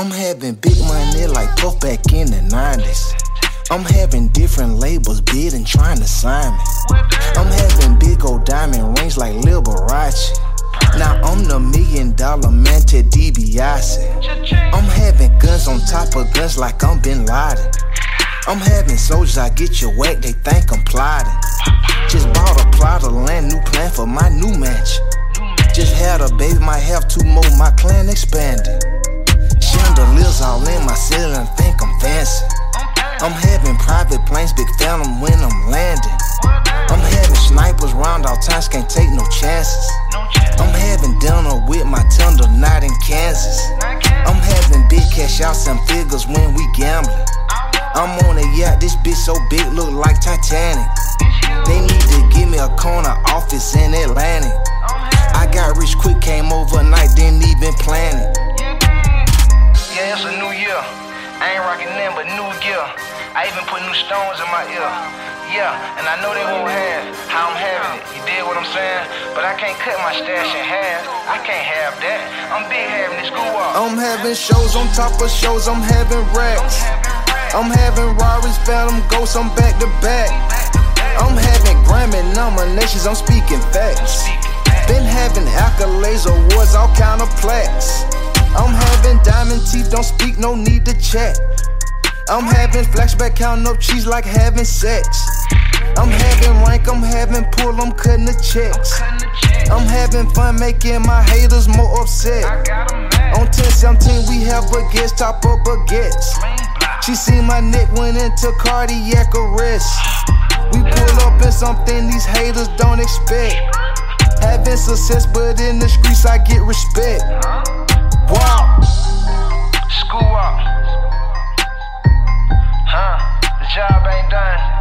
I'm having big money like Puff back in the 90s. I'm having different labels bidding, trying to sign me. I'm having big old diamond rings like Liberace. Now I'm the million dollar man to DiBiase. I'm having guns on top of guns like I'm Bin Laden. I'm having soldiers, I get you whack, they think I'm plotting. Just bought a plot of land, new plan for my new match. Just had a baby, might have two more, my clan expanded. Chandeliers all in my ceiling, think I'm fancy. I'm having private planes, big phantom when I'm landing. I'm having snipers round all times, can't take no chances. I'm having dinner with my tender night in Kansas. I'm having big cash outs and figures when we gambling. I'm on a yacht, this bitch so big, look like Titanic. They need to give me a corner office in Atlantic. I got rich quick, came overnight, didn't even plan it. Rocking nothing but new gear. I even put new stones in my ear. Yeah, and I know they won't have how I'm having it. You dig what I'm saying? But I can't cut my stash in half. I can't have that. I'm big having this goo up. I'm having shows on top of shows, I'm having racks. I'm having Rari's Phantom Ghosts, I'm back to back. I'm having Grammy nominations, I'm speaking facts. Been having accolades, awards, all kind of plaques. I'm having diamond teeth, don't speak, no need to chat. I'm having flashback, counting up cheese like having sex. I'm having rank, I'm having pull, I'm cutting the checks. I'm having fun making my haters more upset. On 1017, we have a baguettes, top up baguettes. She seen my neck went into cardiac arrest. We pull up in something these haters don't expect. Having success, but in the streets I get respect. Wow. ain't done.